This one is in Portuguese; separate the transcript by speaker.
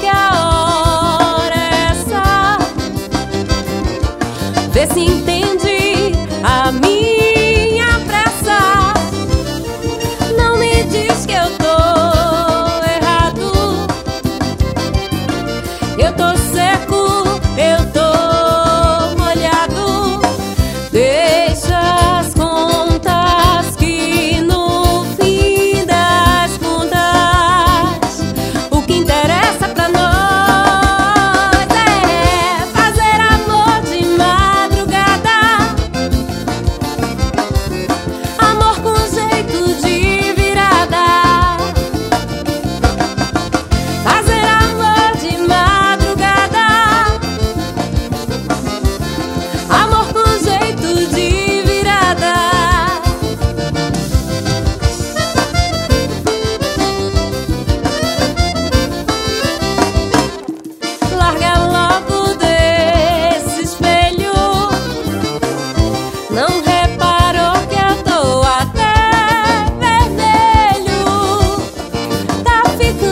Speaker 1: Que a hora é essa. Vê se entende a minha. fico